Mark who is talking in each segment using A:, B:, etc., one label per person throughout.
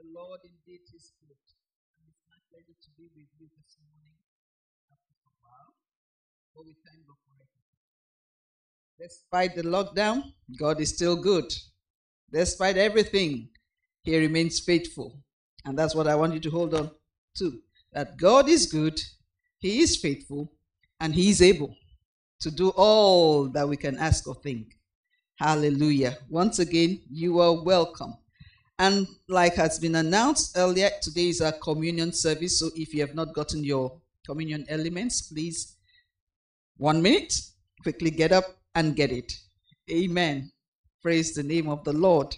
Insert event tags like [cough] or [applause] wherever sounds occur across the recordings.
A: The Lord indeed is good. And it's my pleasure to be with you this morning after a while. But we thank God for it. Despite the lockdown, God is still good. Despite everything, He remains faithful. And that's what I want you to hold on to. That God is good, He is faithful, and He is able to do all that we can ask or think. Hallelujah. Once again, you are welcome. And like has been announced earlier, today is our communion service. So if you have not gotten your communion elements, please, one minute, quickly get up and get it. Amen. Praise the name of the Lord.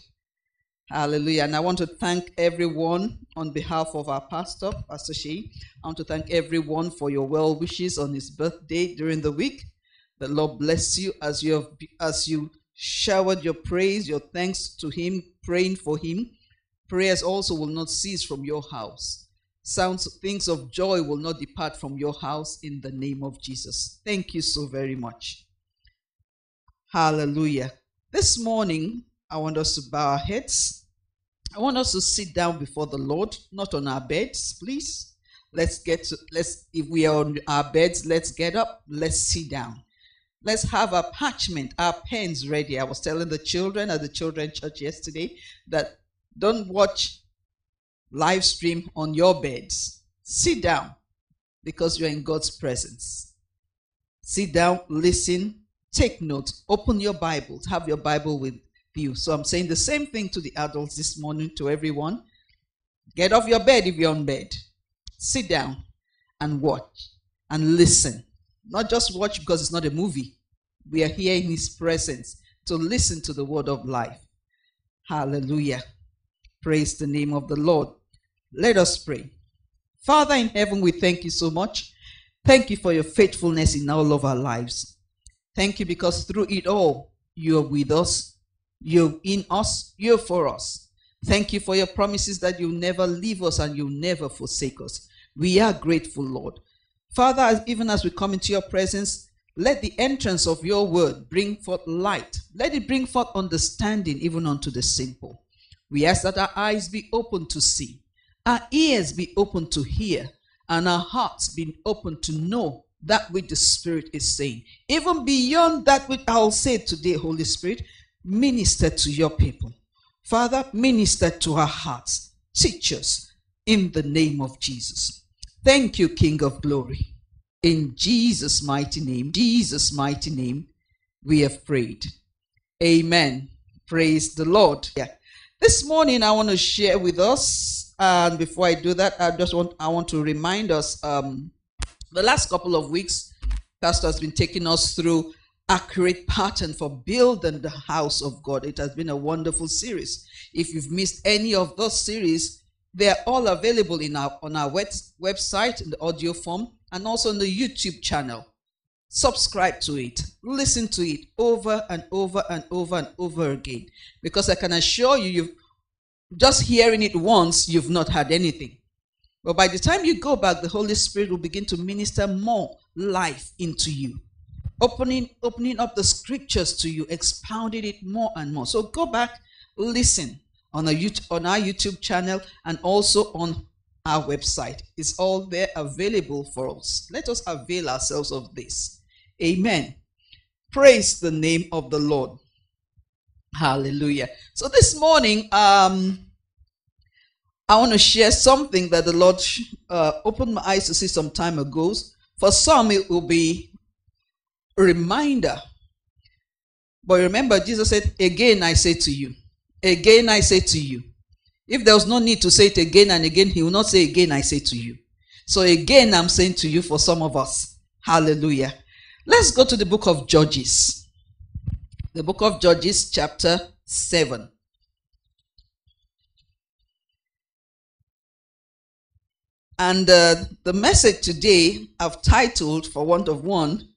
A: Hallelujah. And I want to thank everyone on behalf of our pastor, Pastor Shea. I want to thank everyone for your well wishes on his birthday during the week. The Lord bless you as you have as you showered your praise, your thanks to him, praying for him. Prayers also will not cease from your house. Sounds things of joy will not depart from your house in the name of Jesus. Thank you so very much. Hallelujah. This morning, I want us to bow our heads. I want us to sit down before the Lord, not on our beds, please. Let's get to, let's, if we are on our beds, let's get up, let's sit down. Let's have our parchment, our pens ready. I was telling the children at the children church yesterday that don't watch live stream on your beds. Sit down because you're in God's presence. Sit down, listen, take notes, open your Bibles, have your Bible with you. So I'm saying the same thing to the adults this morning, to everyone. Get off your bed if you're on bed. Sit down and watch and listen. Not just watch because it's not a movie. We are here in His presence to listen to the word of life. Hallelujah. Praise the name of the Lord. Let us pray. Father in heaven, we thank you so much. Thank you for your faithfulness in all of our lives. Thank you because through it all, you're with us, you're in us, you're for us. Thank you for your promises that you'll never leave us and you'll never forsake us. We are grateful, Lord. Father, even as we come into your presence, let the entrance of your word bring forth light. Let it bring forth understanding even unto the simple. We ask that our eyes be open to see, our ears be open to hear, and our hearts be open to know that which the Spirit is saying. Even beyond that which I'll say today, Holy Spirit, minister to your people. Father, minister to our hearts. Teach us in the name of Jesus. Thank you, King of glory. In Jesus' mighty name, Jesus' mighty name, we have prayed. Amen. Praise the Lord. Yeah. This morning I want to share with us, and before I do that, I just want I want to remind us um, the last couple of weeks, Pastor has been taking us through accurate pattern for building the house of God. It has been a wonderful series. If you've missed any of those series, they're all available in our on our web, website in the audio form and also on the YouTube channel. Subscribe to it, listen to it over and over and over and over again. Because I can assure you, you've just hearing it once, you've not had anything. But by the time you go back, the Holy Spirit will begin to minister more life into you, opening, opening up the scriptures to you, expounding it more and more. So go back, listen on, a, on our YouTube channel and also on our website. It's all there available for us. Let us avail ourselves of this. Amen. Praise the name of the Lord. Hallelujah. So this morning, um, I want to share something that the Lord uh, opened my eyes to see some time ago. For some, it will be a reminder. But remember, Jesus said, Again, I say to you. Again, I say to you. If there was no need to say it again and again, he will not say again, I say to you. So again, I'm saying to you for some of us. Hallelujah. Let's go to the book of Judges. The book of Judges, chapter 7. And uh, the message today I've titled, for want of one,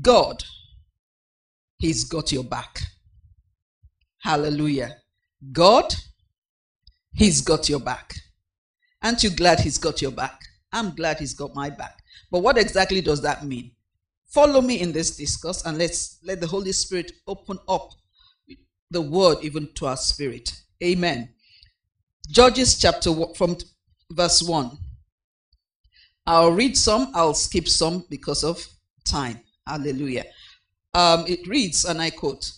A: God, He's got your back. Hallelujah. God, He's got your back. Aren't you glad He's got your back? I'm glad He's got my back. But what exactly does that mean? Follow me in this discourse and let's let the Holy Spirit open up the word even to our spirit. Amen. Judges chapter one, from verse 1. I'll read some, I'll skip some because of time. Hallelujah. Um, it reads, and I quote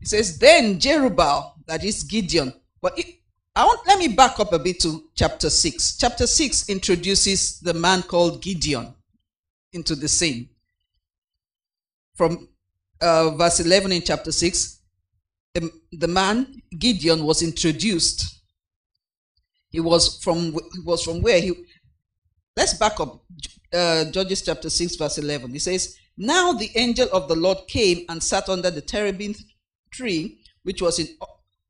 A: It says, Then Jerubbaal, that is Gideon, but it, I want let me back up a bit to chapter 6. Chapter 6 introduces the man called Gideon into the scene. From uh, verse 11 in chapter 6, the, the man Gideon was introduced. He was from he was from where he let's back up uh, Judges chapter 6 verse 11. He says, "Now the angel of the Lord came and sat under the terebinth tree which was in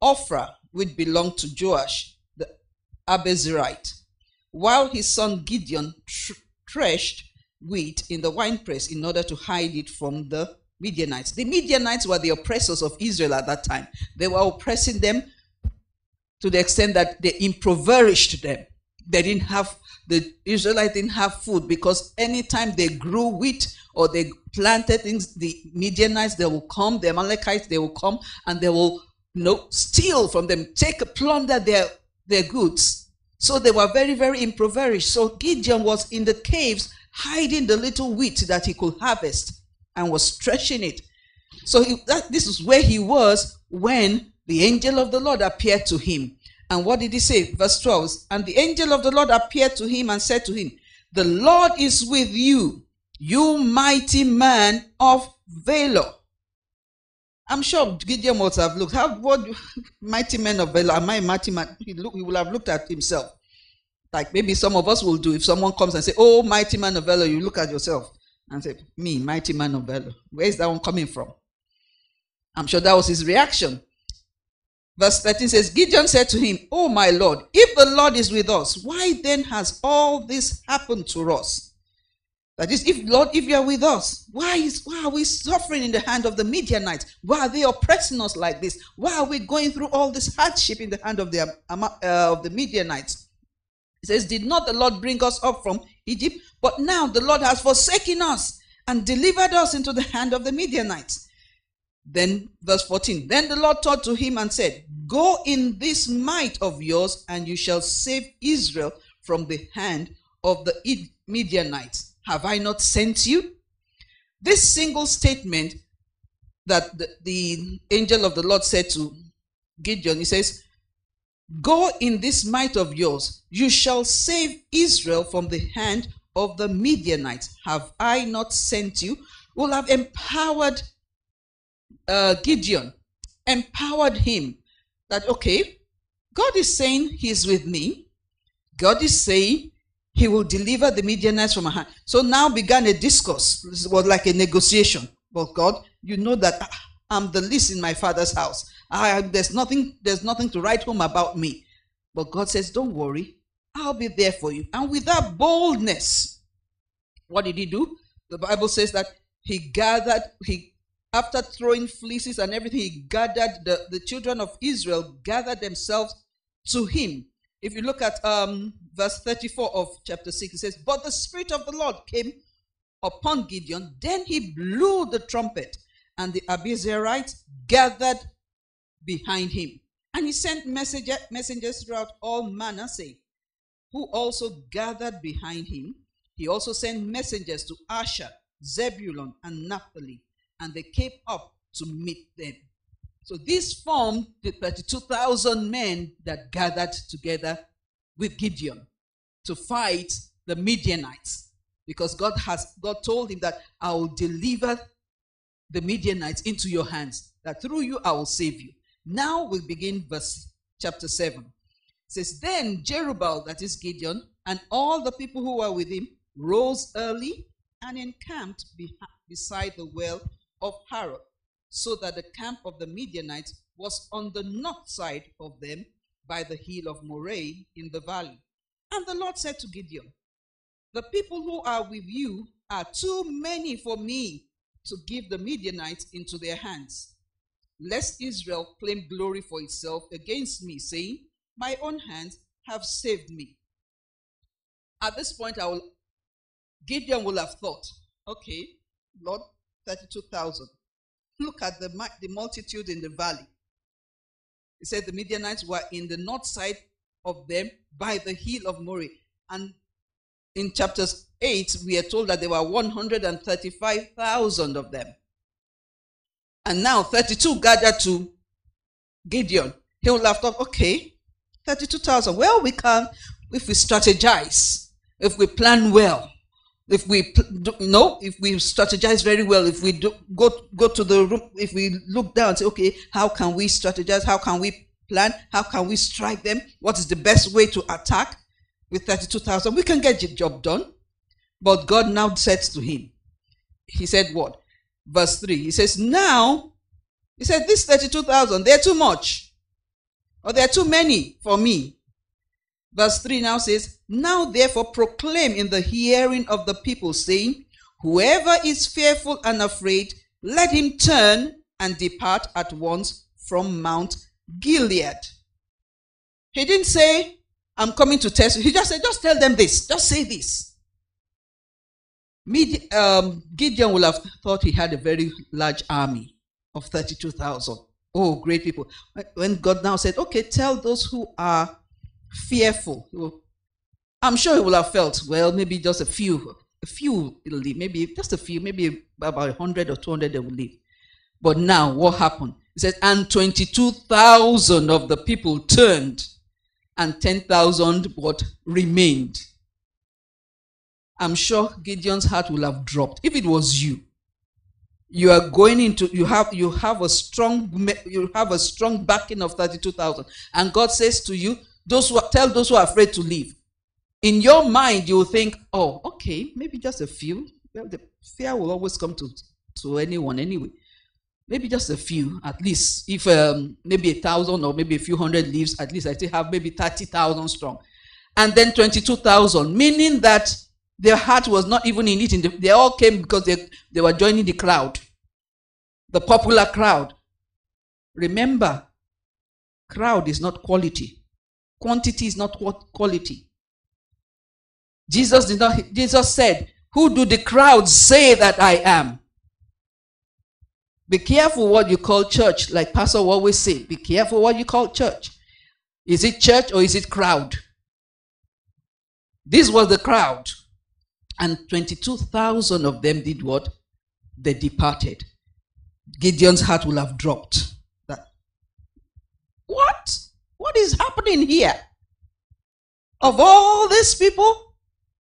A: Ophrah which belonged to Joash the Abiezrite, while his son Gideon threshed wheat in the winepress in order to hide it from the Midianites. The Midianites were the oppressors of Israel at that time. They were oppressing them to the extent that they impoverished them. They didn't have the Israelites didn't have food because anytime they grew wheat or they planted things, the Midianites they will come, the Amalekites they will come and they will you know, steal from them, take plunder their their goods. So they were very, very impoverished. So Gideon was in the caves hiding the little wheat that he could harvest and was stretching it. So he, that, this is where he was when the angel of the Lord appeared to him. And what did he say? Verse 12. And the angel of the Lord appeared to him and said to him, The Lord is with you, you mighty man of valor. I'm sure Gideon must have looked. How what mighty men of valor? Am I mighty man? He, look, he will have looked at himself. Like maybe some of us will do. If someone comes and say, Oh, mighty man of valor, you look at yourself and say, Me, mighty man of valor. Where is that one coming from? I'm sure that was his reaction. Verse 13 says, Gideon said to him, Oh, my Lord, if the Lord is with us, why then has all this happened to us? That is, if Lord, if you are with us, why is why are we suffering in the hand of the Midianites? Why are they oppressing us like this? Why are we going through all this hardship in the hand of the uh, of the Midianites? He says, Did not the Lord bring us up from Egypt? But now the Lord has forsaken us and delivered us into the hand of the Midianites. Then, verse 14, then the Lord taught to him and said, Go in this might of yours, and you shall save Israel from the hand of the Midianites. Have I not sent you? This single statement that the, the angel of the Lord said to Gideon, he says, Go in this might of yours, you shall save Israel from the hand of the Midianites. Have I not sent you? Will have empowered uh, Gideon, empowered him that, okay, God is saying he's with me. God is saying he will deliver the Midianites from my hand. So now began a discourse. This was like a negotiation. But God, you know that I'm the least in my father's house. I, there's nothing, there's nothing to write home about me. But God says, Don't worry, I'll be there for you. And with that boldness, what did he do? The Bible says that he gathered, he after throwing fleeces and everything, he gathered the, the children of Israel gathered themselves to him if you look at um, verse 34 of chapter 6, it says, But the Spirit of the Lord came upon Gideon. Then he blew the trumpet, and the Abiezrites gathered behind him. And he sent messenger, messengers throughout all Manasseh, Who also gathered behind him. He also sent messengers to Asher, Zebulun, and Naphtali, and they came up to meet them. So this formed the 32,000 men that gathered together with Gideon to fight the Midianites. Because God has God told him that I will deliver the Midianites into your hands, that through you I will save you. Now we begin verse chapter 7. It says, Then Jerubbaal, that is Gideon, and all the people who were with him rose early and encamped beside the well of Harod so that the camp of the Midianites was on the north side of them by the hill of Moreh in the valley. And the Lord said to Gideon, The people who are with you are too many for me to give the Midianites into their hands, lest Israel claim glory for itself against me, saying, My own hands have saved me. At this point, I will, Gideon will have thought, okay, Lord, 32,000. Look at the, the multitude in the valley. He said the Midianites were in the north side of them by the hill of Moreh. And in chapters 8, we are told that there were 135,000 of them. And now 32 gathered to Gideon. He have thought, okay, 32,000. Well, we can, if we strategize, if we plan well, if we know if we strategize very well if we do, go go to the room if we look down and say okay how can we strategize? How can we plan? How can we strike them? What is the best way to attack? With 32000 we can get the job done. But god now says to him he said what? Verse 3 he says now he said this 32000 they're too much. Or they're too many for me Verse 3 now says, Now therefore proclaim in the hearing of the people, saying, Whoever is fearful and afraid, let him turn and depart at once from Mount Gilead. He didn't say, I'm coming to test you. He just said, Just tell them this. Just say this. Mid, um, Gideon would have thought he had a very large army of 32,000. Oh, great people. When God now said, Okay, tell those who are fearful. I'm sure he will have felt, well, maybe just a few, a few will leave, maybe just a few, maybe about 100 or 200 they will leave. But now, what happened? He says, and 22,000 of the people turned, and 10,000 what remained. I'm sure Gideon's heart will have dropped. If it was you, you are going into you have you have a strong you have a strong backing of 32,000 and God says to you those who tell those who are afraid to leave. In your mind, you will think, oh, okay, maybe just a few. Well, the fear will always come to, to anyone anyway. Maybe just a few, at least. If um, maybe a thousand or maybe a few hundred leaves, at least I still have maybe 30,000 strong. And then 22,000, meaning that their heart was not even in it. They all came because they, they were joining the crowd, the popular crowd. Remember, crowd is not quality. Quantity is not what quality. Jesus did not, Jesus said, Who do the crowds say that I am? Be careful what you call church, like Pastor always say. Be careful what you call church. Is it church or is it crowd? This was the crowd. And 22,000 of them did what? They departed. Gideon's heart will have dropped. That, what? What is happening here? Of all these people,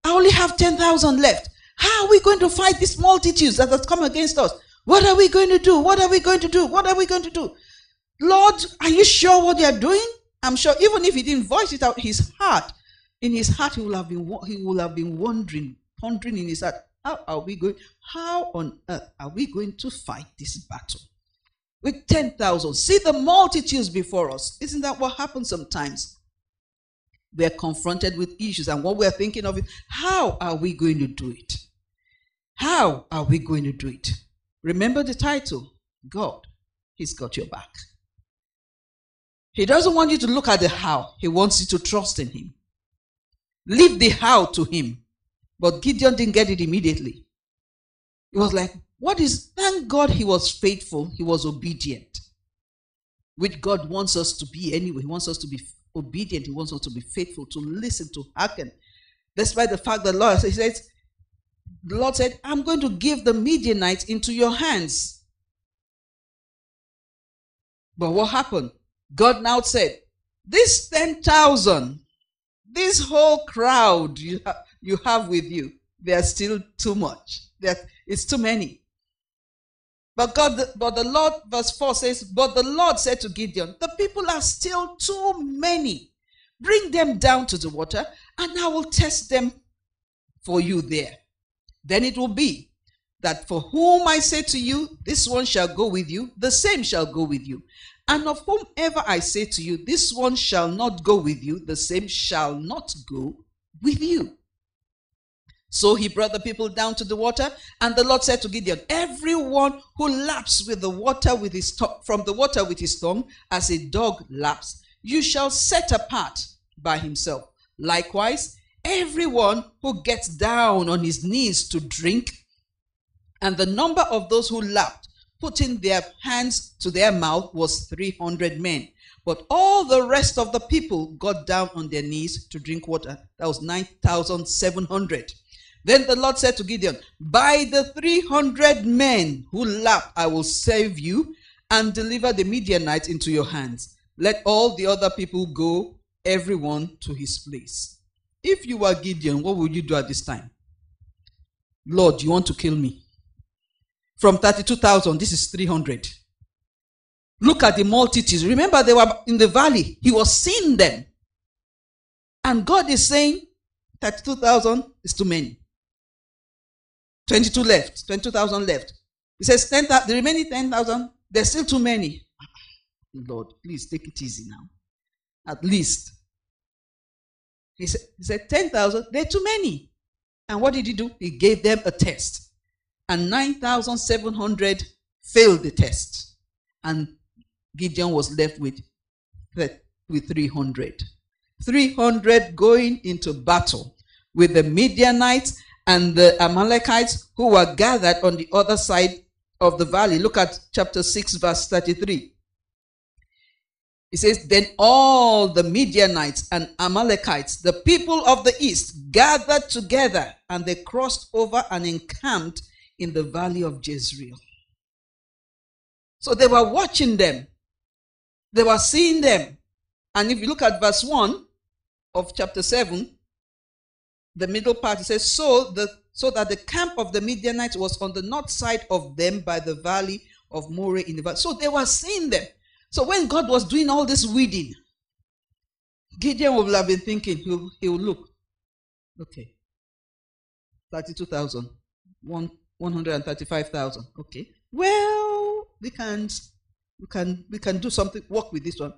A: I only have 10,000 left. How are we going to fight these multitudes that have come against us? What are we going to do? What are we going to do? What are we going to do? Lord, are you sure what you are doing? I'm sure even if he didn't voice it out, his heart, in his heart, he will have been he will have been wondering, pondering in his heart, how are we going? How on earth are we going to fight this battle? With 10,000. See the multitudes before us. Isn't that what happens sometimes? We're confronted with issues, and what we're thinking of is how are we going to do it? How are we going to do it? Remember the title God, He's got your back. He doesn't want you to look at the how, He wants you to trust in Him. Leave the how to Him. But Gideon didn't get it immediately. It was like, what is, thank God he was faithful, he was obedient, which God wants us to be anyway. He wants us to be obedient, he wants us to be faithful, to listen, to hearken. Despite the fact that Lord he says, the Lord said, I'm going to give the Midianites into your hands. But what happened? God now said, This 10,000, this whole crowd you, ha- you have with you, they are still too much. They're, it's too many. But God, but the Lord, verse 4 says, But the Lord said to Gideon, The people are still too many. Bring them down to the water, and I will test them for you there. Then it will be that for whom I say to you, This one shall go with you, the same shall go with you. And of whomever I say to you, This one shall not go with you, the same shall not go with you. So he brought the people down to the water, and the Lord said to Gideon, Everyone who laps with the water with his to- from the water with his tongue, as a dog laps, you shall set apart by himself. Likewise, everyone who gets down on his knees to drink, and the number of those who lapped, putting their hands to their mouth, was three hundred men. But all the rest of the people got down on their knees to drink water. That was 9,700. Then the Lord said to Gideon, By the 300 men who lap, I will save you and deliver the Midianites into your hands. Let all the other people go, everyone to his place. If you were Gideon, what would you do at this time? Lord, you want to kill me? From 32,000, this is 300. Look at the multitudes. Remember, they were in the valley. He was seeing them. And God is saying, 32,000 is too many. 22 left. 22,000 left. He says, 10, the remaining 10,000, there's still too many. Lord, please take it easy now. At least. He said, he said 10,000, they're too many. And what did he do? He gave them a test. And 9,700 failed the test. And Gideon was left with, with 300. 300 going into battle with the Midianites and the Amalekites who were gathered on the other side of the valley. Look at chapter 6, verse 33. It says, Then all the Midianites and Amalekites, the people of the east, gathered together and they crossed over and encamped in the valley of Jezreel. So they were watching them, they were seeing them. And if you look at verse 1 of chapter 7, the middle part, it says, So the so that the camp of the Midianites was on the north side of them by the valley of Moreh in the valley. So they were seeing them. So when God was doing all this weeding, Gideon would have been thinking, he will, he will look. Okay. 32,000. 135,000. Okay. Well, we can we can we can do something work with this one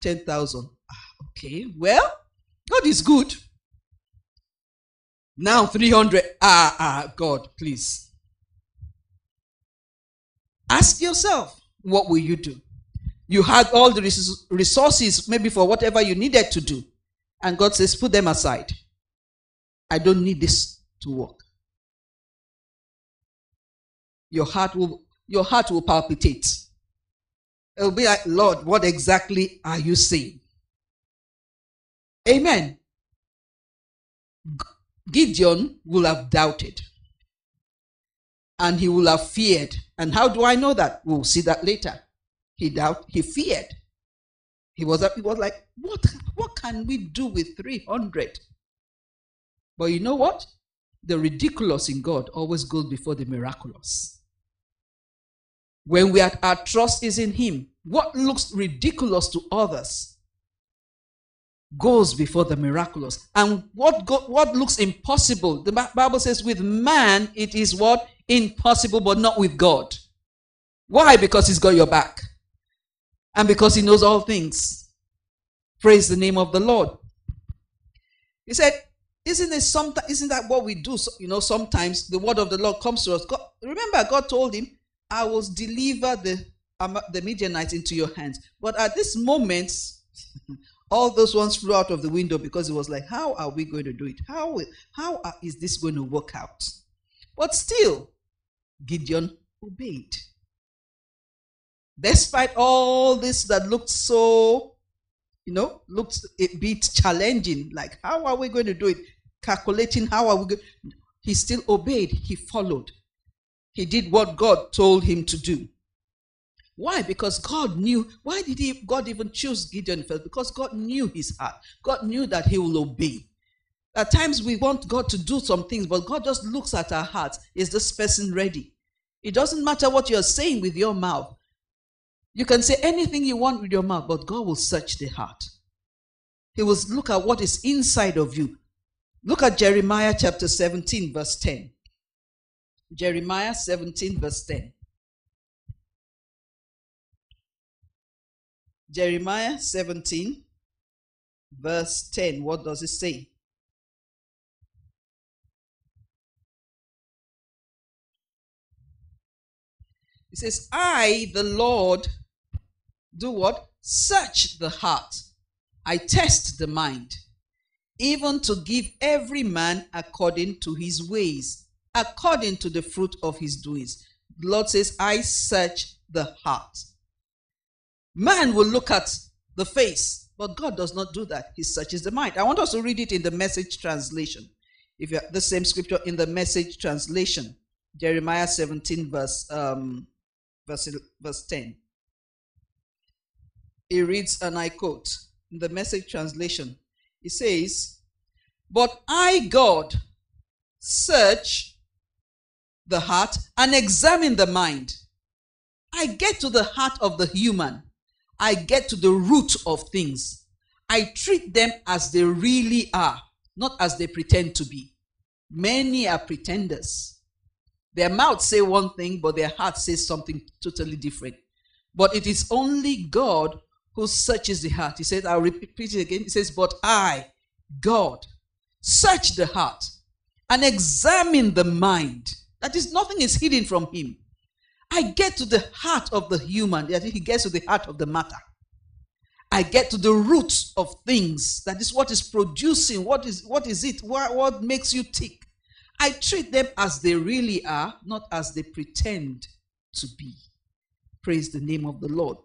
A: 10,000 ah, okay well God is good now 300 ah ah God please ask yourself what will you do you had all the resources, maybe for whatever you needed to do. And God says, put them aside. I don't need this to work. Your heart will, your heart will palpitate. It will be like, Lord, what exactly are you saying? Amen. Gideon will have doubted. And he will have feared. And how do I know that? We'll see that later. He doubt, he feared. He was he was like, what what can we do with 300? But you know what? The ridiculous in God always goes before the miraculous. When we are, our trust is in Him, what looks ridiculous to others goes before the miraculous. And what, go, what looks impossible, the Bible says, with man it is what? Impossible, but not with God. Why? Because He's got your back and because he knows all things. Praise the name of the Lord. He said, isn't it some, isn't that what we do? So, you know, sometimes the word of the Lord comes to us. God, remember, God told him, I will deliver the, um, the Midianites into your hands. But at this moment, [laughs] all those ones flew out of the window because it was like, how are we going to do it? How, how is this going to work out? But still, Gideon obeyed. Despite all this that looked so, you know, looked a bit challenging, like how are we going to do it? Calculating how are we going he still obeyed, he followed. He did what God told him to do. Why? Because God knew. Why did he, God even choose Gideon first? Because God knew his heart. God knew that he will obey. At times we want God to do some things, but God just looks at our hearts. Is this person ready? It doesn't matter what you're saying with your mouth. You can say anything you want with your mouth, but God will search the heart. He will look at what is inside of you. Look at Jeremiah chapter 17, verse 10. Jeremiah 17, verse 10. Jeremiah 17, verse 10. What does it say? It says, I, the Lord, do what? Search the heart. I test the mind, even to give every man according to his ways, according to the fruit of his doings. The Lord says, I search the heart. Man will look at the face. But God does not do that. He searches the mind. I want us to read it in the message translation. If you have the same scripture in the message translation, Jeremiah 17, verse um, verse, verse 10. He reads, and I quote in the message translation. He says, But I, God, search the heart and examine the mind. I get to the heart of the human. I get to the root of things. I treat them as they really are, not as they pretend to be. Many are pretenders. Their mouth say one thing, but their heart says something totally different. But it is only God who searches the heart. He says, I'll repeat it again. He says, But I, God, search the heart and examine the mind. That is, nothing is hidden from him. I get to the heart of the human, that he gets to the heart of the matter. I get to the root of things. That is what is producing. What is what is it? What, what makes you tick? I treat them as they really are, not as they pretend to be. Praise the name of the Lord.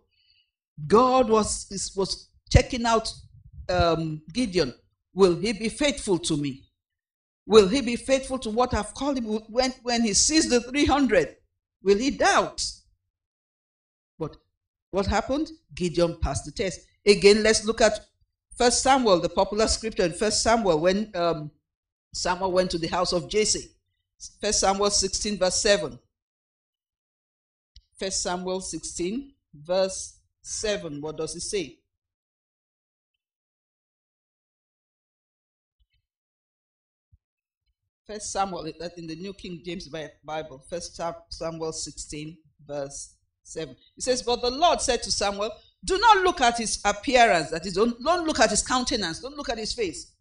A: God was was checking out um, Gideon. Will he be faithful to me? Will he be faithful to what I've called him? When, when he sees the 300, will he doubt? But what happened? Gideon passed the test. Again, let's look at First Samuel, the popular scripture in First Samuel, when um, Samuel went to the house of Jesse. First Samuel 16, verse 7. First Samuel 16, verse 7. What does it say? First Samuel, in the New King James Bible, First Samuel 16, verse 7. It says, But the Lord said to Samuel, Do not look at his appearance, that is, don't, don't look at his countenance, don't look at his face,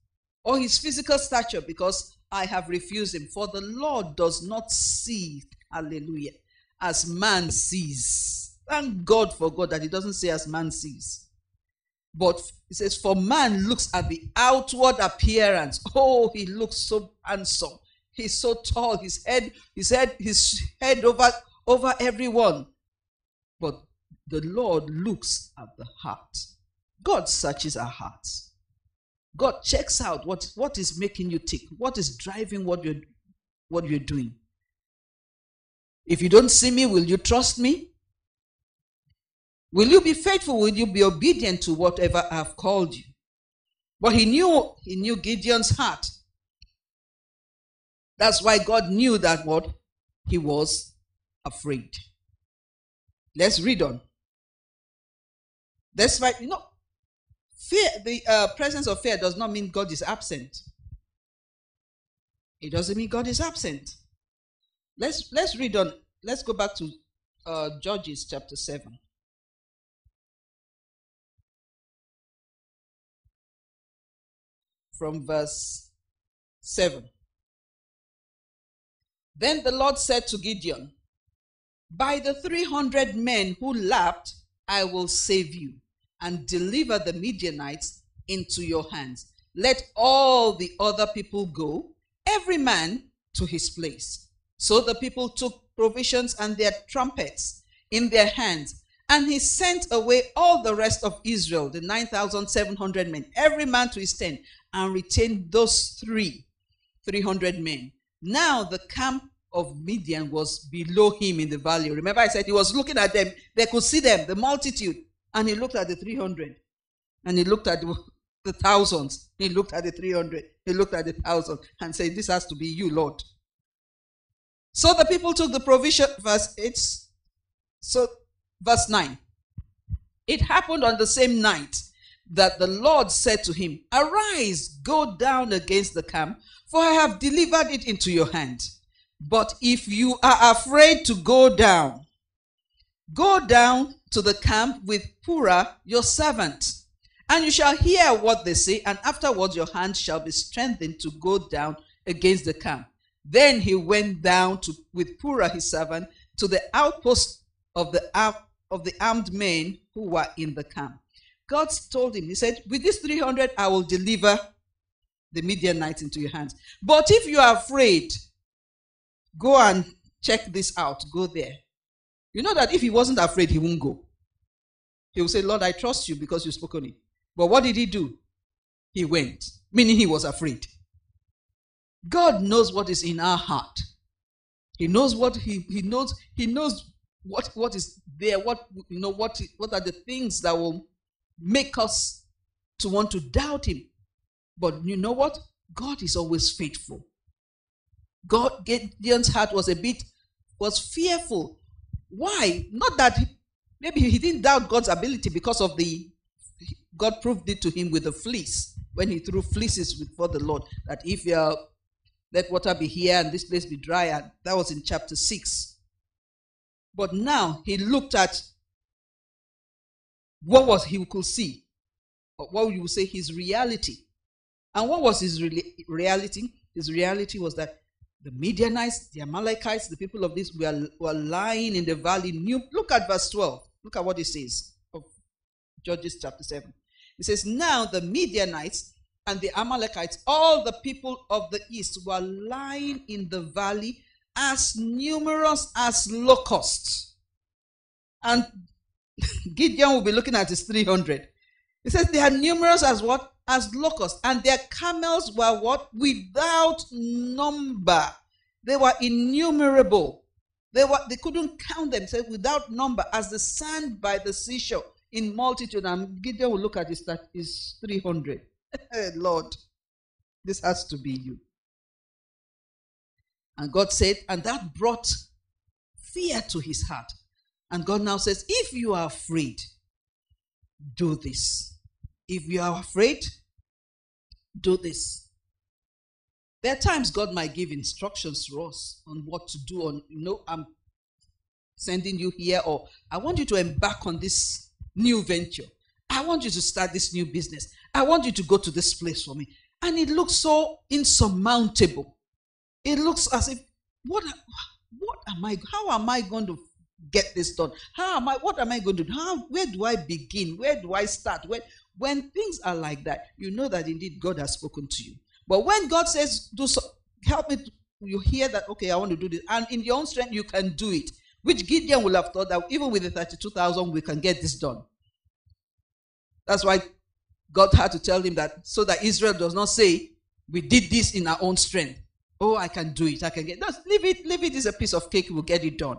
A: or his physical stature, because I have refused him. For the Lord does not see, hallelujah, as man sees. Thank God for God that he doesn't say as man sees. But he says, For man looks at the outward appearance. Oh, he looks so handsome. He's so tall. His head, his head, his head over over everyone. But the Lord looks at the heart. God searches our hearts. God checks out what, what is making you tick, what is driving what you're what you're doing. If you don't see me, will you trust me? Will you be faithful? Will you be obedient to whatever I've called you? But he knew he knew Gideon's heart. That's why God knew that what he was afraid. Let's read on. That's why you know fear the uh, presence of fear does not mean God is absent. It doesn't mean God is absent. Let's let's read on. Let's go back to uh, Judges chapter seven. From verse 7. Then the Lord said to Gideon, By the 300 men who lapped, I will save you and deliver the Midianites into your hands. Let all the other people go, every man to his place. So the people took provisions and their trumpets in their hands. And he sent away all the rest of Israel, the 9,700 men, every man to his tent, and retained those three, 300 men. Now the camp of Midian was below him in the valley. Remember, I said he was looking at them. They could see them, the multitude. And he looked at the 300. And he looked at the, thousands. He looked at the 300. He looked at the thousand and said, This has to be you, Lord. So the people took the provision, verse 8. So, verse 9. It happened on the same night that the Lord said to him, Arise, go down against the camp, for I have delivered it into your hand. But if you are afraid to go down, go down to the camp with Purah your servant, and you shall hear what they say, and afterwards your hand shall be strengthened to go down against the camp. Then he went down to, with Purah his servant to the outpost of the, of the armed men who were in the camp. God told him, He said, With this 300, I will deliver the Midianites into your hands. But if you are afraid, go and check this out. Go there. You know that if he wasn't afraid, he won't go. He will say, Lord, I trust you because you've spoken it. But what did he do? He went, meaning he was afraid. God knows what is in our heart. He knows what he, he knows, he knows what, what is there, what you know, what what are the things that will make us to want to doubt him. But you know what? God is always faithful. God Gideon's heart was a bit was fearful. Why? Not that he, maybe he didn't doubt God's ability because of the God proved it to him with the fleece when he threw fleeces before the Lord that if you are, let water be here and this place be dry, and that was in chapter 6. But now he looked at what was he could see, what you would say his reality. And what was his re- reality? His reality was that the Midianites, the Amalekites, the people of this were, were lying in the valley. New, look at verse 12. Look at what it says of Judges chapter 7. It says, Now the Midianites and the Amalekites, all the people of the east, were lying in the valley as numerous as locusts. And [laughs] Gideon will be looking at his 300. He says they are numerous as what? As locusts. And their camels were what? Without number. They were innumerable. They were they couldn't count them. Said without number, as the sand by the seashore in multitude. And Gideon will look at his, his 300. [laughs] Lord, this has to be you. And God said, and that brought fear to his heart. And God now says, if you are afraid, do this. If you are afraid, do this. There are times God might give instructions to us on what to do. On you know, I'm sending you here, or I want you to embark on this new venture. I want you to start this new business. I want you to go to this place for me. And it looks so insurmountable. It looks as if what what am I how am I going to get this done? How am I what am I going to do? How where do I begin? Where do I start? Where when things are like that, you know that indeed God has spoken to you. But when God says, "Do so, help me," you hear that, okay, I want to do this, and in your own strength you can do it. Which Gideon will have thought that even with the thirty-two thousand, we can get this done. That's why God had to tell him that so that Israel does not say, "We did this in our own strength." Oh, I can do it. I can get. Just leave it. Leave it. it is a piece of cake. We'll get it done.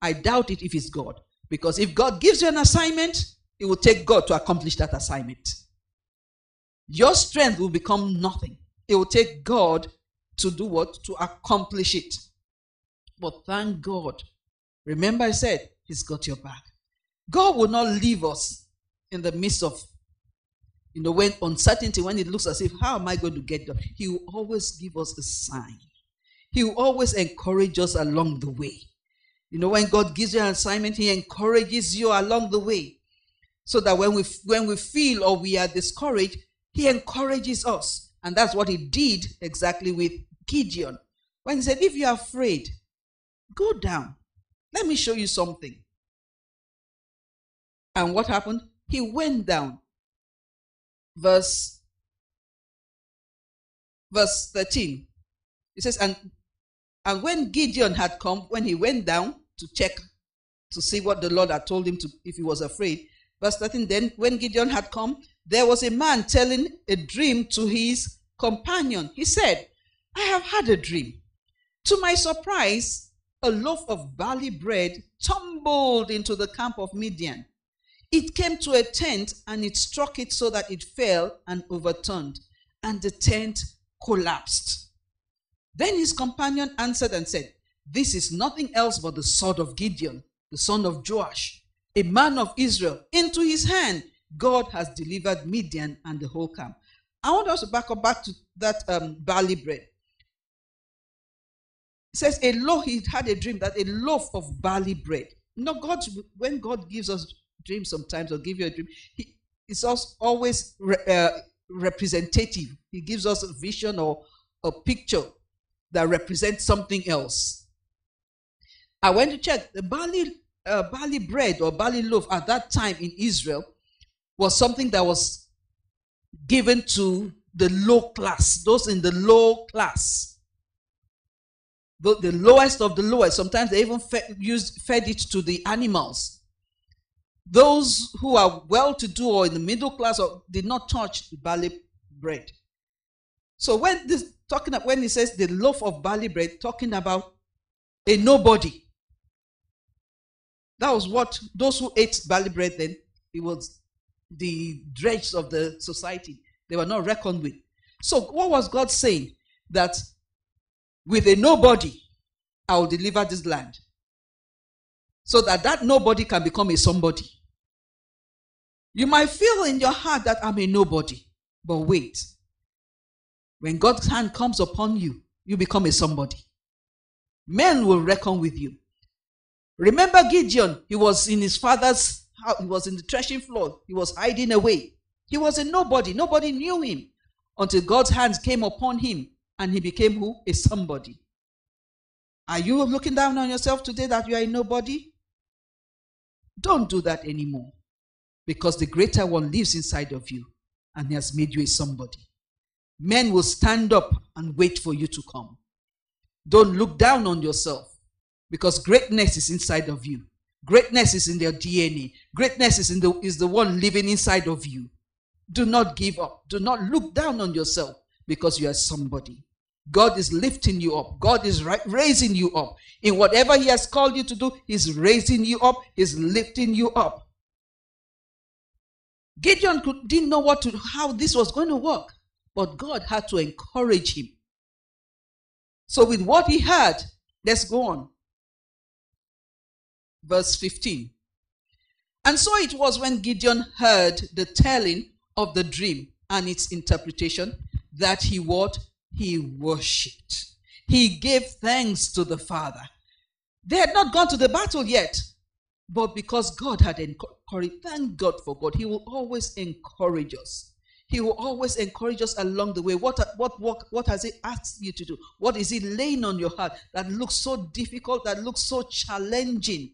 A: I doubt it if it's God, because if God gives you an assignment, it will take God to accomplish that assignment. Your strength will become nothing. It will take God to do what? To accomplish it. But thank God. Remember, I said, He's got your back. God will not leave us in the midst of, you know, when uncertainty, when it looks as if, how am I going to get there? He will always give us a sign. He will always encourage us along the way. You know, when God gives you an assignment, He encourages you along the way. So that when we when we feel or we are discouraged he encourages us. And that's what he did exactly with gideon. When he said if you're afraid go down. Let me show you something. And what happened? He went down verse verse 13 it says and and when gideon had come when he went down to check to see what the lord had told him to if he was afraid Verse 13 Then, when Gideon had come, there was a man telling a dream to his companion. He said, I have had a dream. To my surprise, a loaf of barley bread tumbled into the camp of Midian. It came to a tent and it struck it so that it fell and overturned, and the tent collapsed. Then his companion answered and said, This is nothing else but the sword of Gideon, the son of Joash a man of Israel, into his hand, God has delivered Midian and the whole camp. I want us to back up back to that um, barley bread. It says a loaf, he had a dream that a loaf of barley bread. You know, God, when God gives us dreams sometimes or give you a dream, he, it's always re, uh, representative. He gives us a vision or a picture that represents something else. I went to check the barley uh, barley bread or barley loaf at that time in Israel was something that was given to the low class, those in the low class. The, the lowest of the lowest. Sometimes they even fed, used, fed it to the animals. Those who are well to do or in the middle class or did not touch barley bread. So when this talking about when he says the loaf of barley bread, talking about a nobody. That was what those who ate barley bread then, it was the dregs of the society. They were not reckoned with. So what was God saying? That with a nobody, I will deliver this land. So that that nobody can become a somebody. You might feel in your heart that I'm a nobody. But wait. When God's hand comes upon you, you become a somebody. Men will reckon with you. Remember Gideon, he was in his father's house, he was in the threshing floor, he was hiding away. He was a nobody. Nobody knew him until God's hands came upon him and he became who? A somebody. Are you looking down on yourself today that you are a nobody? Don't do that anymore because the greater one lives inside of you and he has made you a somebody. Men will stand up and wait for you to come. Don't look down on yourself because greatness is inside of you. Greatness is in their DNA. Greatness is, in the, is the one living inside of you. Do not give up. Do not look down on yourself because you are somebody. God is lifting you up. God is raising you up. In whatever He has called you to do, He's raising you up. He's lifting you up. Gideon could, didn't know what to, how this was going to work, but God had to encourage him. So, with what he had, let's go on. Verse 15. And so it was when Gideon heard the telling of the dream and its interpretation that he what? He worshipped. He gave thanks to the Father. They had not gone to the battle yet, but because God had encouraged, thank God for God. He will always encourage us. He will always encourage us along the way. What, what, what, what has He asked you to do? What is He laying on your heart that looks so difficult, that looks so challenging?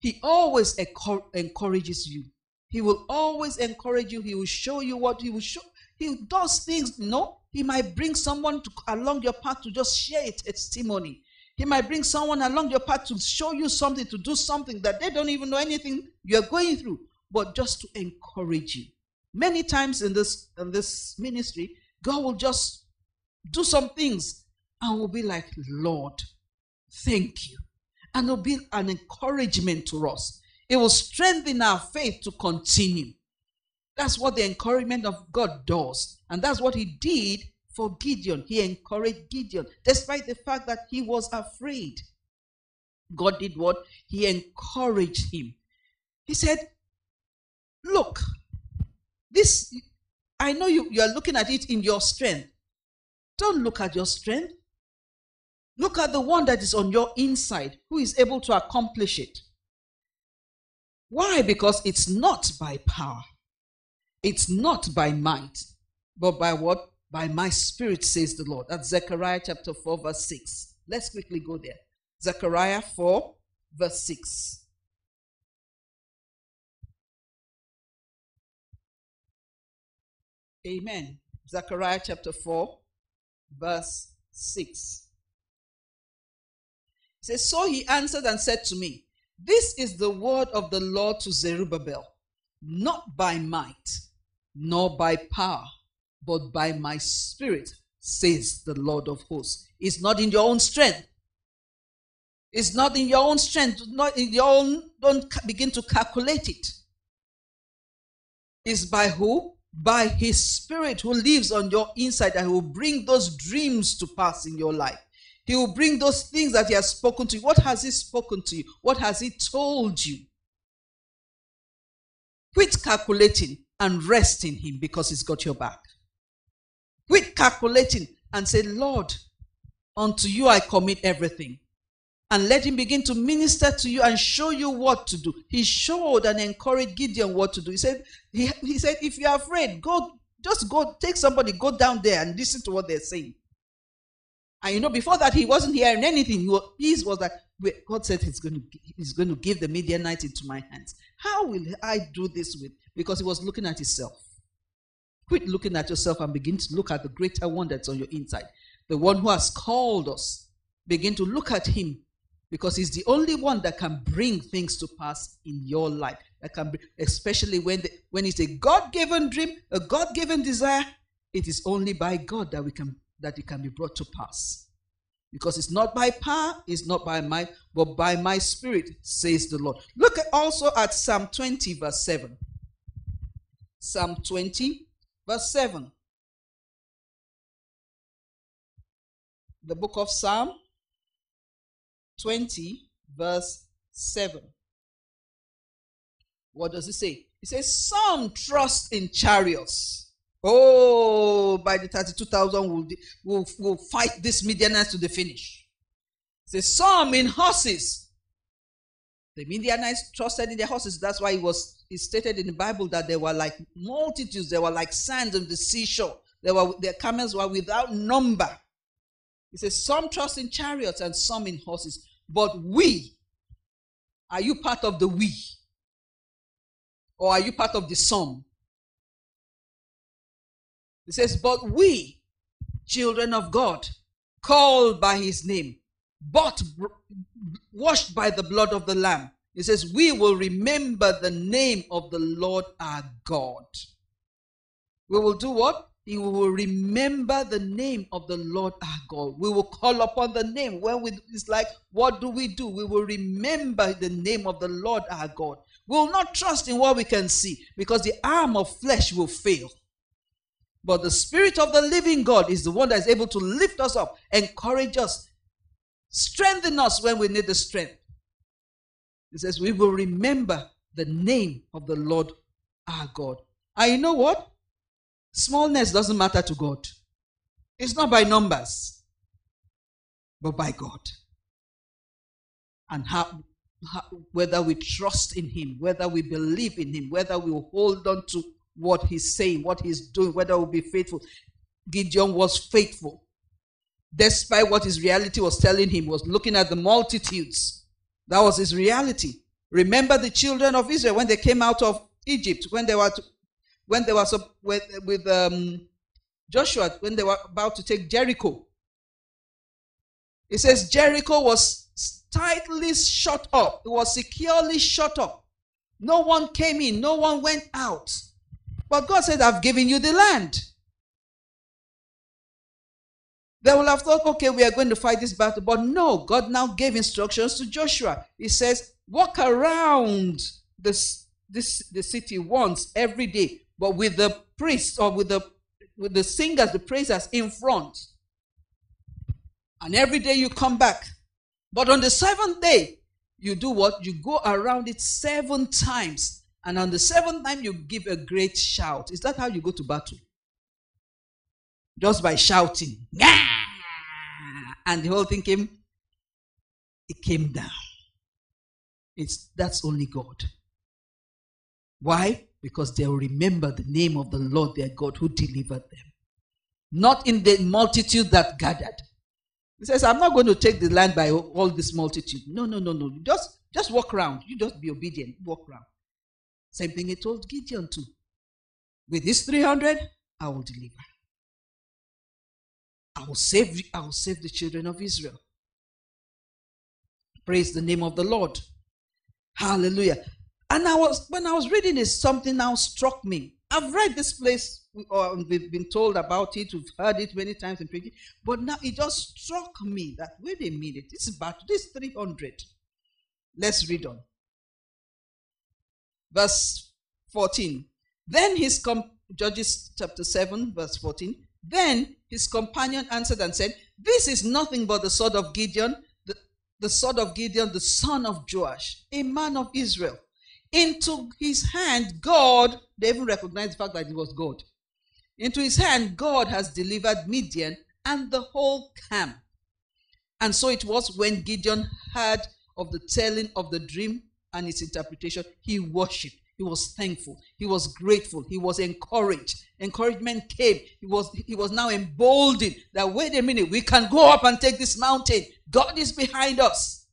A: He always encourages you. He will always encourage you. He will show you what He will show. He does things, you know. He might bring someone to, along your path to just share a testimony. He might bring someone along your path to show you something, to do something that they don't even know anything you're going through, but just to encourage you. Many times in this in this ministry, God will just do some things and will be like, Lord, thank you. And it'll be an encouragement to us. It will strengthen our faith to continue. That's what the encouragement of God does. And that's what He did for Gideon. He encouraged Gideon, despite the fact that he was afraid. God did what? He encouraged him. He said, Look, this, I know you, you are looking at it in your strength. Don't look at your strength. Look at the one that is on your inside, who is able to accomplish it. Why? Because it's not by power, it's not by might, but by what? By my spirit, says the Lord. That's Zechariah chapter 4, verse 6. Let's quickly go there. Zechariah 4, verse 6. Amen. Zechariah chapter 4, verse 6. It says, So he answered and said to me, This is the word of the Lord to Zerubbabel, not by might, nor by power, but by my spirit, says the Lord of hosts. It's not in your own strength. It's not in your own strength. Not in your own. Don't begin to calculate it. It's by who? by his spirit who lives on your inside and will bring those dreams to pass in your life. He will bring those things that he has spoken to you. What has he spoken to you? What has he told you? Quit calculating and rest in him because he's got your back. Calculating and say, Lord, unto you I commit everything and let him begin to minister to you and show you what to do. He showed and encouraged Gideon what to do. He said, he, he said, if you're afraid, go, just go, take somebody, go down there and listen to what they're saying. And you know, before that, he wasn't hearing anything. He was, his was that God said he's going, to, he's going to give the Midianite into my hands. How will I do this with? Because he was looking at himself. Quit looking at yourself and begin to look at the greater one that's on your inside. The one who has called us. Begin to look at him because he's the only one that can bring things to pass in your life that can be especially when the, when it's a god-given dream a god-given desire it is only by god that we can that it can be brought to pass because it's not by power it's not by might but by my spirit says the lord look also at psalm 20 verse 7 psalm 20 verse 7 the book of psalm 20, verse 7. What does it say? It says, Some trust in chariots. Oh, by the 32,000, we'll, we'll, we'll fight this Midianites to the finish. It says, Some in horses. The Midianites trusted in their horses. That's why it was it stated in the Bible that there were like multitudes, there were like sands on the seashore. There were their camels were without number. He says, Some trust in chariots and some in horses. But we, are you part of the we? Or are you part of the some? He says, But we, children of God, called by his name, but washed by the blood of the Lamb. He says, We will remember the name of the Lord our God. We will do what? we will remember the name of the Lord our God. We will call upon the name. When we, it's like, what do we do? We will remember the name of the Lord our God. We will not trust in what we can see because the arm of flesh will fail. But the Spirit of the living God is the one that is able to lift us up, encourage us, strengthen us when we need the strength. He says, We will remember the name of the Lord our God. And you know what? Smallness doesn't matter to God. It's not by numbers, but by God. And how, how, whether we trust in Him, whether we believe in Him, whether we hold on to what He's saying, what He's doing, whether we'll be faithful. Gideon was faithful. Despite what his reality was telling him, was looking at the multitudes. That was his reality. Remember the children of Israel when they came out of Egypt, when they were to, when they were with, with um, Joshua, when they were about to take Jericho. It says Jericho was tightly shut up, it was securely shut up. No one came in, no one went out. But God said, I've given you the land. They will have thought, okay, we are going to fight this battle. But no, God now gave instructions to Joshua. He says, walk around this, this, the city once every day but with the priests or with the with the singers, the praisers in front. And every day you come back. But on the seventh day, you do what? You go around it seven times. And on the seventh time, you give a great shout. Is that how you go to battle? Just by shouting. And the whole thing came, it came down. It's that's only God. Why? because they will remember the name of the Lord their God who delivered them. Not in the multitude that gathered. He says, I'm not going to take the land by all this multitude. No, no, no, no. Just, just walk around. You just be obedient. Walk around. Same thing he told Gideon too. With this 300, I will deliver. I will save, I will save the children of Israel. Praise the name of the Lord. Hallelujah. And I was when I was reading this, something now struck me. I've read this place, or we've been told about it, we've heard it many times in preaching, but now it just struck me that wait a minute, this is about this 300. Let's read on. Verse 14. Then his com- Judges chapter 7, verse 14. Then his companion answered and said, This is nothing but the sword of Gideon, the, the sword of Gideon, the son of Joash, a man of Israel into his hand, God, they even recognize the fact that it was God. Into his hand, God has delivered Midian and the whole camp. And so it was when Gideon heard of the telling of the dream and its interpretation, he worshiped. He was thankful. He was grateful. He was encouraged. Encouragement came. He was, he was now emboldened that, wait a minute, we can go up and take this mountain. God is behind us.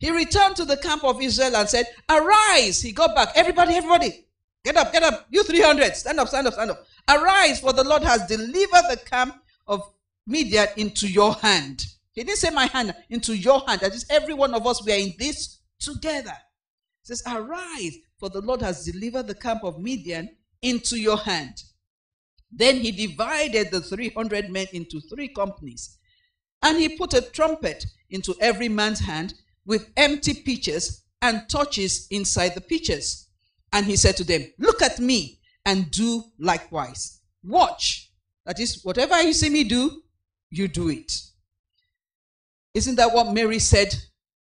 A: He returned to the camp of Israel and said, Arise. He got back. Everybody, everybody, get up, get up. You 300, stand up, stand up, stand up. Arise, for the Lord has delivered the camp of Midian into your hand. He didn't say my hand into your hand. That is, every one of us, we are in this together. He says, Arise, for the Lord has delivered the camp of Midian into your hand. Then he divided the 300 men into three companies. And he put a trumpet into every man's hand with empty pitchers and torches inside the pitchers. And he said to them, Look at me and do likewise. Watch. That is, whatever you see me do, you do it. Isn't that what Mary said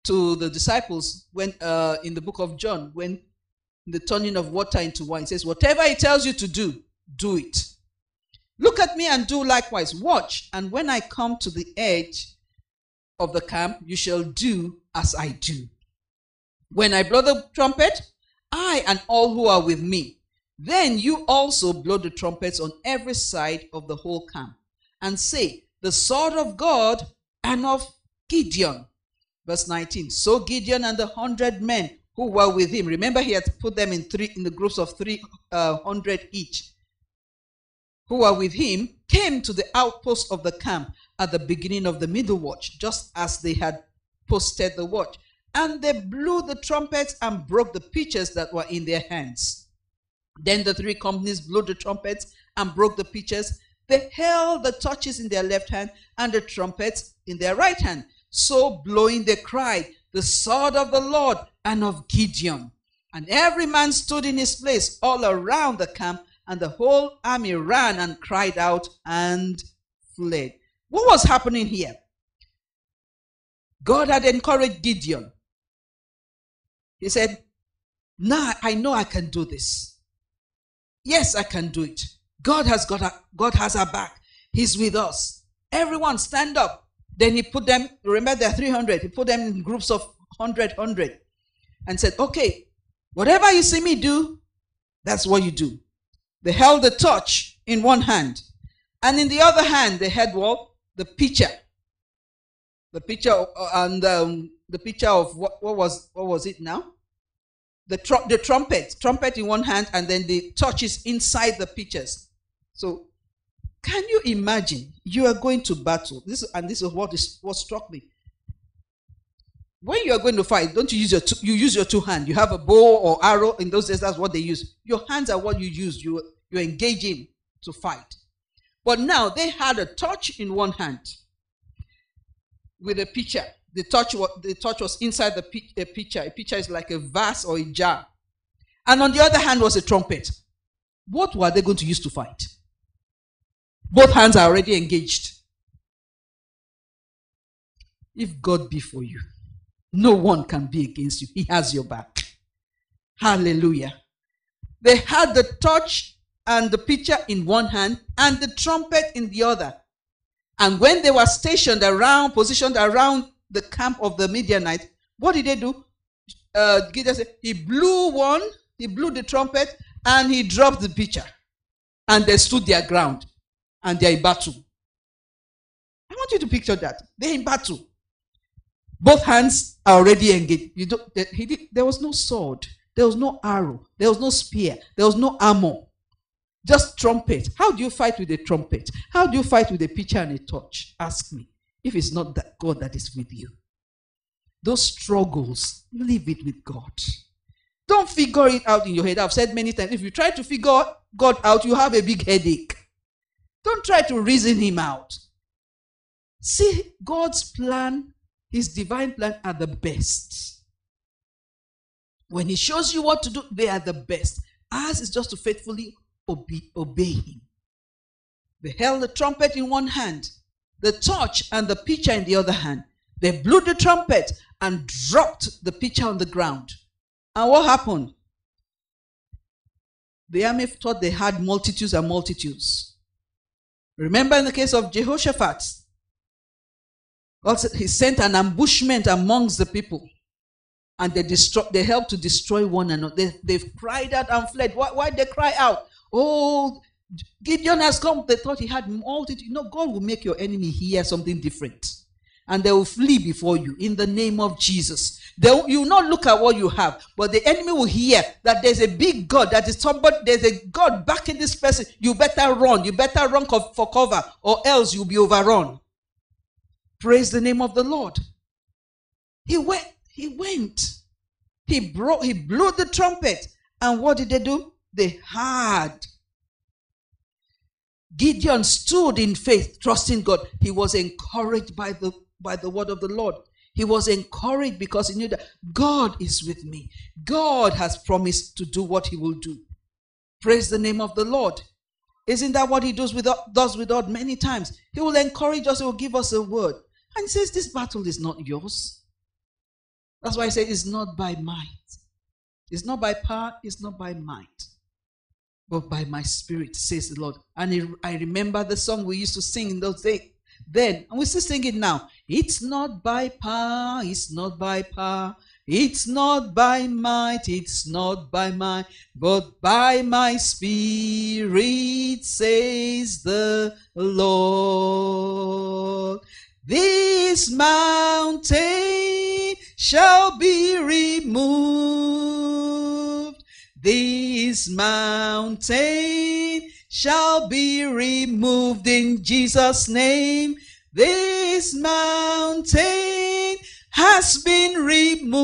A: to the disciples when uh, in the book of John, when the turning of water into wine says, Whatever he tells you to do, do it. Look at me and do likewise. Watch, and when I come to the edge of the camp, you shall do as I do. When I blow the trumpet, I and all who are with me, then you also blow the trumpets on every side of the whole camp, and say, The sword of God and of Gideon. Verse 19. So Gideon and the hundred men who were with him, remember he had put them in three in the groups of three uh, hundred each who were with him came to the outpost of the camp at the beginning of the middle watch, just as they had posted the watch. And they blew the trumpets and broke the pitchers that were in their hands. Then the three companies blew the trumpets and broke the pitchers. They held the torches in their left hand and the trumpets in their right hand. So blowing, they cried, The sword of the Lord and of Gideon. And every man stood in his place all around the camp and the whole army ran and cried out and fled. What was happening here? God had encouraged Gideon. He said, Now I know I can do this. Yes, I can do it. God has got a, God has our back. He's with us. Everyone stand up. Then he put them, remember there are 300. He put them in groups of 100, 100 and said, Okay, whatever you see me do, that's what you do. They held the torch in one hand, and in the other hand they had what? The pitcher. The pitcher uh, and um, the pitcher of what, what was what was it now? The tr- the trumpet, trumpet in one hand, and then the torches inside the pitchers. So, can you imagine? You are going to battle. This and this is what is what struck me when you are going to fight, don't you use your two, you use your two hands? You have a bow or arrow. In those days, that's what they use. Your hands are what you use. You you're engaging to fight. But now they had a torch in one hand with a pitcher. The torch was, the torch was inside the a pitcher. A pitcher is like a vase or a jar. And on the other hand was a trumpet. What were they going to use to fight? Both hands are already engaged. If God be for you, no one can be against you. He has your back. Hallelujah. They had the torch and the pitcher in one hand and the trumpet in the other. And when they were stationed around, positioned around the camp of the Midianites, what did they do? Uh, Gideon said, he blew one, he blew the trumpet, and he dropped the pitcher. And they stood their ground. And they're in battle. I want you to picture that. They're in battle. Both hands are already engaged. You don't, he did, there was no sword, there was no arrow, there was no spear, there was no armor. Just trumpet. How do you fight with a trumpet? How do you fight with a pitcher and a torch? Ask me. If it's not that God that is with you. Those struggles, leave it with God. Don't figure it out in your head. I've said many times if you try to figure God out, you have a big headache. Don't try to reason him out. See God's plan his divine plan are the best. When he shows you what to do, they are the best. Ours is just to faithfully obey, obey him. They held the trumpet in one hand, the torch and the pitcher in the other hand. They blew the trumpet and dropped the pitcher on the ground. And what happened? The army thought they had multitudes and multitudes. Remember in the case of Jehoshaphat, God said he sent an ambushment amongst the people. And they destroy, they helped to destroy one another. They, they've cried out and fled. Why, why they cry out? Oh, Gideon has come. They thought he had multitude. You know, God will make your enemy hear something different. And they will flee before you in the name of Jesus. They, you will not look at what you have, but the enemy will hear that there's a big God, that is somebody, there's a God backing this person. You better run. You better run for cover, or else you'll be overrun. Praise the name of the Lord. He went, he went. He brought, he blew the trumpet. And what did they do? They heard. Gideon stood in faith, trusting God. He was encouraged by the by the word of the Lord. He was encouraged because he knew that God is with me. God has promised to do what he will do. Praise the name of the Lord. Isn't that what he does with, does with us many times? He will encourage us, he will give us a word. And says, This battle is not yours. That's why I say it's not by might. It's not by power, it's not by might, but by my spirit, says the Lord. And I remember the song we used to sing in those days. Then, and we still sing it now. It's not by power, it's not by power, it's not by might, it's not by might, but by my spirit, says the Lord. This mountain shall be removed. This mountain shall be removed in Jesus' name. This mountain has been removed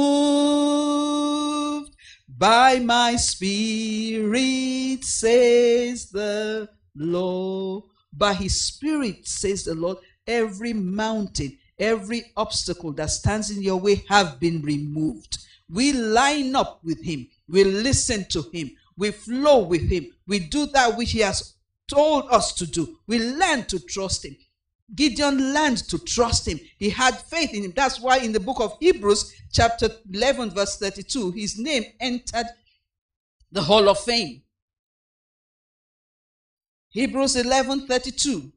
A: by my spirit, says the Lord. By his spirit, says the Lord, every mountain, every obstacle that stands in your way have been removed. We line up with him. We listen to him. We flow with him. We do that which he has told us to do. We learn to trust him. Gideon learned to trust him. He had faith in him. That's why in the book of Hebrews, chapter 11, verse 32, his name entered the hall of fame. Hebrews 11 32.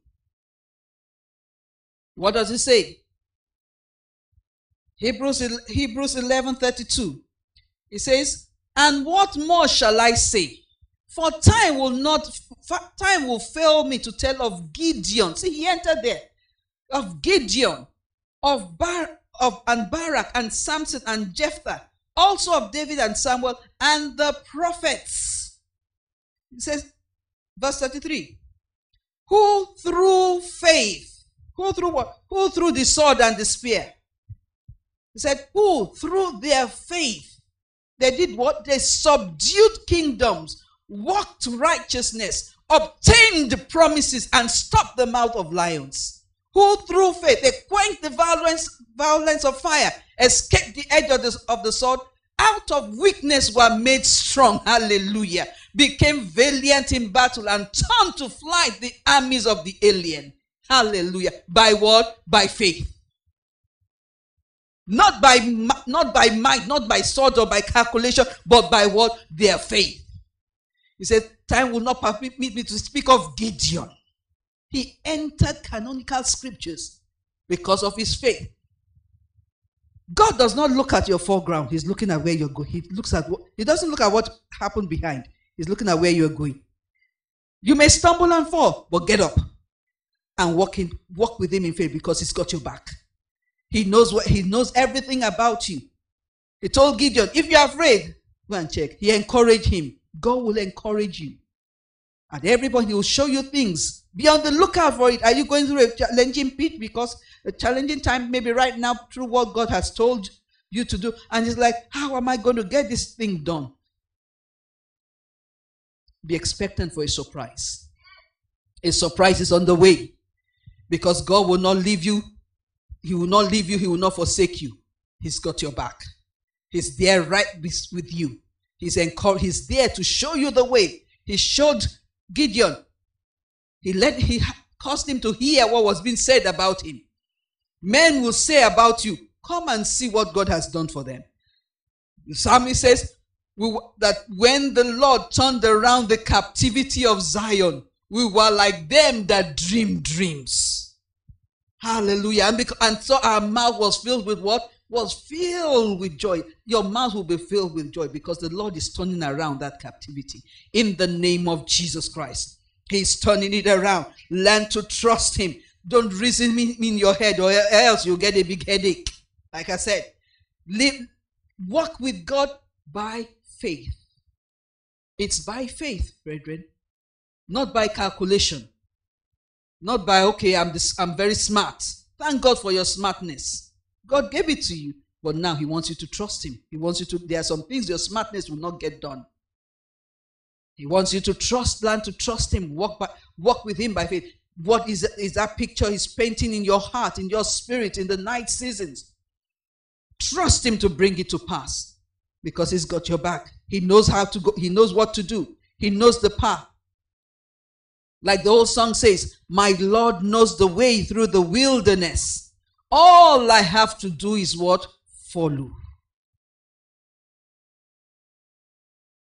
A: What does it say? Hebrews, Hebrews 11 32. It says, And what more shall I say? For time will not, time will fail me to tell of Gideon. See, he entered there. Of Gideon, of Bar, of and Barak and Samson and Jephthah, also of David and Samuel and the prophets. He says, verse 33, who through faith, who through what? Who through the sword and the spear? He said, who through their faith, they did what? They subdued kingdoms walked righteousness, obtained promises, and stopped the mouth of lions. Who through faith they quenched the violence, violence of fire, escaped the edge of the, of the sword, out of weakness were made strong. Hallelujah. Became valiant in battle and turned to flight the armies of the alien. Hallelujah. By what? By faith. Not by not by might, not by sword or by calculation, but by what? Their faith. He said, Time will not permit me to speak of Gideon. He entered canonical scriptures because of his faith. God does not look at your foreground, He's looking at where you're going. He looks at what He doesn't look at what happened behind, He's looking at where you're going. You may stumble and fall, but get up and walk in, walk with him in faith because he's got your back. He knows what he knows everything about you. He told Gideon, if you're afraid, go and check. He encouraged him. God will encourage you. And everybody will show you things. Be on the lookout for it. Are you going through a challenging pit? Because a challenging time, maybe right now, through what God has told you to do. And it's like, how am I going to get this thing done? Be expectant for a surprise. A surprise is on the way. Because God will not leave you. He will not leave you. He will not forsake you. He's got your back. He's there right with you. He's, encouraged, he's there to show you the way. He showed Gideon. He let he caused him to hear what was being said about him. Men will say about you, come and see what God has done for them. The psalmist says that when the Lord turned around the captivity of Zion, we were like them that dream dreams. Hallelujah. And, because, and so our mouth was filled with what? was filled with joy. Your mouth will be filled with joy because the Lord is turning around that captivity in the name of Jesus Christ. He's turning it around. Learn to trust Him. Don't reason in your head or else you'll get a big headache. Like I said, live, walk with God by faith. It's by faith, brethren, not by calculation. Not by, okay, I'm, this, I'm very smart. Thank God for your smartness. God gave it to you, but now He wants you to trust Him. He wants you to, there are some things your smartness will not get done. He wants you to trust, learn to trust Him, walk, by, walk with Him by faith. What is, is that picture He's painting in your heart, in your spirit, in the night seasons? Trust Him to bring it to pass because He's got your back. He knows how to go, He knows what to do, He knows the path. Like the old song says, My Lord knows the way through the wilderness. All I have to do is what? Follow.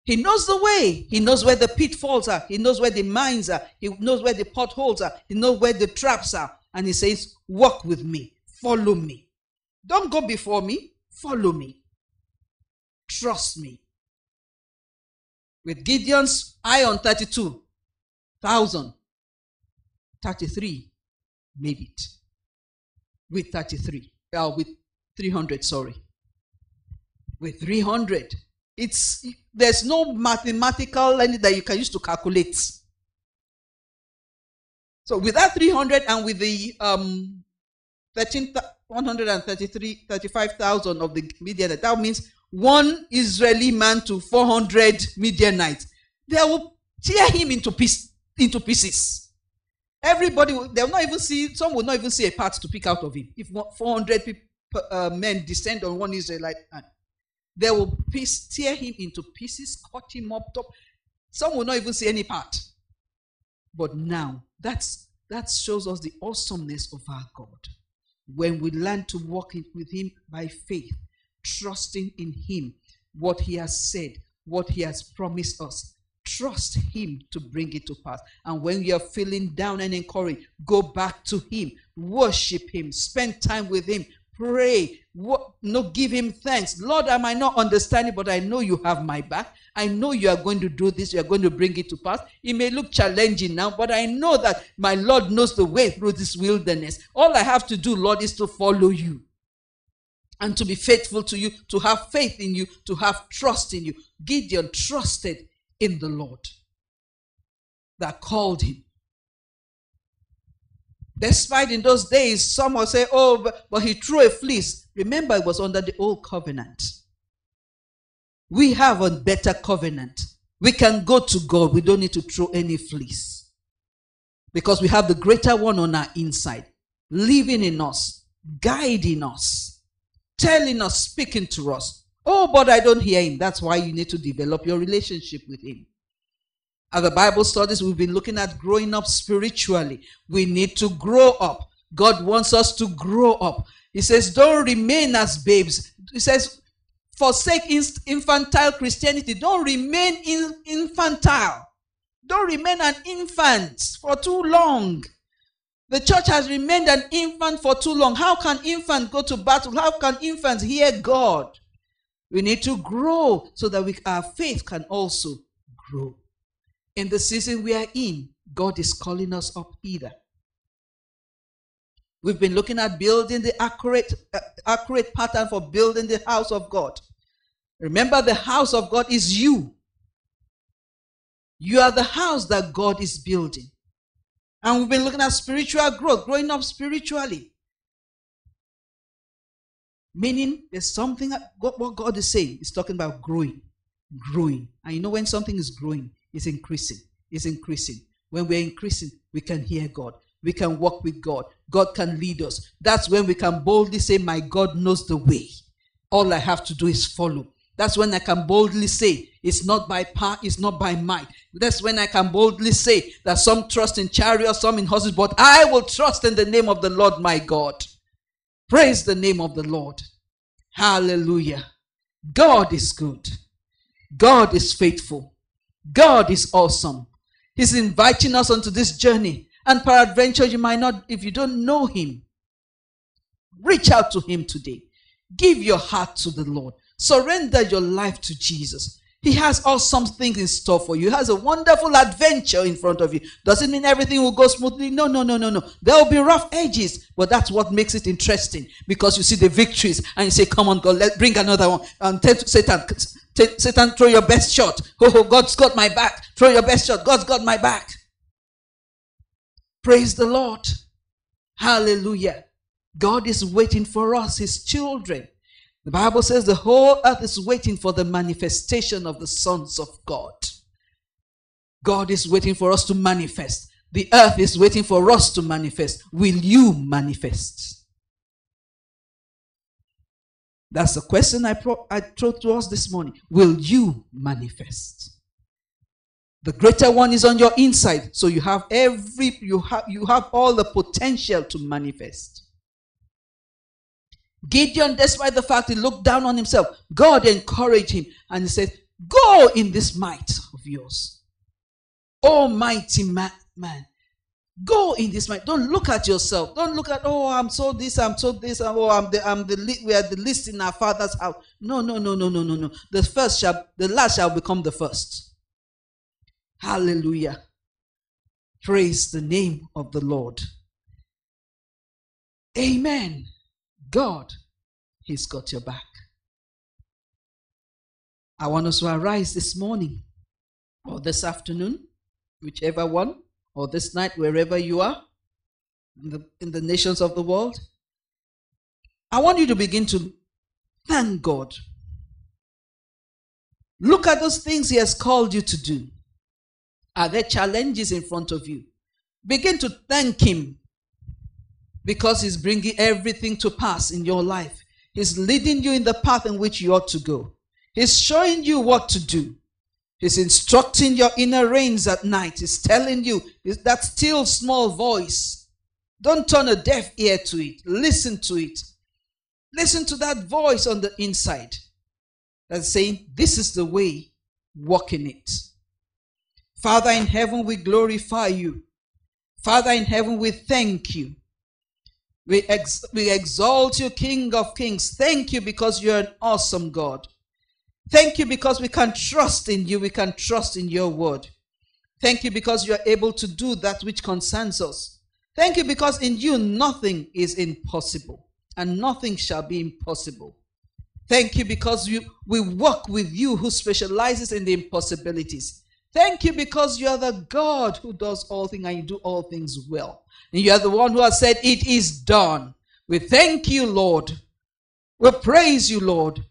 A: He knows the way. He knows where the pitfalls are. He knows where the mines are. He knows where the potholes are. He knows where the traps are. And he says, Walk with me. Follow me. Don't go before me. Follow me. Trust me. With Gideon's eye on 32,000, 33 made it. With 33, uh, with 300, sorry. With 300, it's there's no mathematical anything that you can use to calculate. So with that 300 and with the um 13 133 35,000 of the Midianites, that means one Israeli man to 400 Midianites. They will tear him into piece, into pieces. Everybody, they will not even see, some will not even see a part to pick out of him. If 400 people, uh, men descend on one Israelite man, they will piece, tear him into pieces, cut him up top. Some will not even see any part. But now, that's that shows us the awesomeness of our God. When we learn to walk with Him by faith, trusting in Him, what He has said, what He has promised us, trust Him to bring it to pass. And when you're feeling down and encouraged, go back to Him, worship Him, spend time with Him, Pray. What, no, give him thanks. Lord, I might not understand it, but I know you have my back. I know you are going to do this. You are going to bring it to pass. It may look challenging now, but I know that my Lord knows the way through this wilderness. All I have to do, Lord, is to follow you and to be faithful to you, to have faith in you, to have trust in you. Gideon trusted in the Lord that called him. Despite in those days, some will say, oh, but, but he threw a fleece. Remember, it was under the old covenant. We have a better covenant. We can go to God. We don't need to throw any fleece. Because we have the greater one on our inside, living in us, guiding us, telling us, speaking to us. Oh, but I don't hear him. That's why you need to develop your relationship with him. At the Bible studies, we've been looking at growing up spiritually. We need to grow up. God wants us to grow up. He says, Don't remain as babes. He says, Forsake infantile Christianity. Don't remain in infantile. Don't remain an infant for too long. The church has remained an infant for too long. How can infants go to battle? How can infants hear God? We need to grow so that we, our faith can also grow in the season we are in, God is calling us up either. We've been looking at building the accurate, uh, accurate pattern for building the house of God. Remember, the house of God is you. You are the house that God is building. And we've been looking at spiritual growth, growing up spiritually. Meaning, there's something, what God is saying, is talking about growing, growing. And you know, when something is growing, it's increasing, it's increasing. When we're increasing, we can hear God. We can walk with God. God can lead us. That's when we can boldly say, My God knows the way. All I have to do is follow. That's when I can boldly say, It's not by power, it's not by might. That's when I can boldly say that some trust in chariots, some in horses, but I will trust in the name of the Lord my God. Praise the name of the Lord. Hallelujah. God is good. God is faithful. God is awesome. He's inviting us onto this journey. And peradventure, you might not, if you don't know Him, reach out to Him today. Give your heart to the Lord. Surrender your life to Jesus. He has awesome things in store for you. He has a wonderful adventure in front of you. Doesn't mean everything will go smoothly. No, no, no, no, no. There will be rough edges, but that's what makes it interesting because you see the victories and you say, Come on, God, let's bring another one. And tell Satan, Satan, throw your best shot. Oh, God's got my back. Throw your best shot. God's got my back. Praise the Lord. Hallelujah. God is waiting for us, His children. The Bible says the whole earth is waiting for the manifestation of the sons of God. God is waiting for us to manifest. The earth is waiting for us to manifest. Will you manifest? That's the question I, pro- I throw to us this morning. Will you manifest? The greater one is on your inside, so you have every you have you have all the potential to manifest. Gideon, despite the fact he looked down on himself, God encouraged him and he said, Go in this might of yours. Almighty man, man. Go in this might. Don't look at yourself. Don't look at, oh, I'm so this, I'm so this, oh, I'm the, I'm the, we are the least in our father's house. No, no, no, no, no, no, no. The first shall, the last shall become the first. Hallelujah. Praise the name of the Lord. Amen. God, He's got your back. I want us to arise this morning or this afternoon, whichever one, or this night, wherever you are in the, in the nations of the world. I want you to begin to thank God. Look at those things He has called you to do. Are there challenges in front of you? Begin to thank Him because He's bringing everything to pass in your life. He's leading you in the path in which you ought to go. He's showing you what to do. He's instructing your inner reins at night. He's telling you that still small voice. Don't turn a deaf ear to it. Listen to it. Listen to that voice on the inside that's saying, This is the way, walk in it. Father in heaven, we glorify you. Father in heaven, we thank you. We, ex- we exalt you, King of Kings. Thank you because you're an awesome God. Thank you because we can trust in you. We can trust in your word. Thank you because you're able to do that which concerns us. Thank you because in you nothing is impossible and nothing shall be impossible. Thank you because you, we work with you who specializes in the impossibilities. Thank you because you are the God who does all things and you do all things well. You are the one who has said, It is done. We thank you, Lord. We praise you, Lord.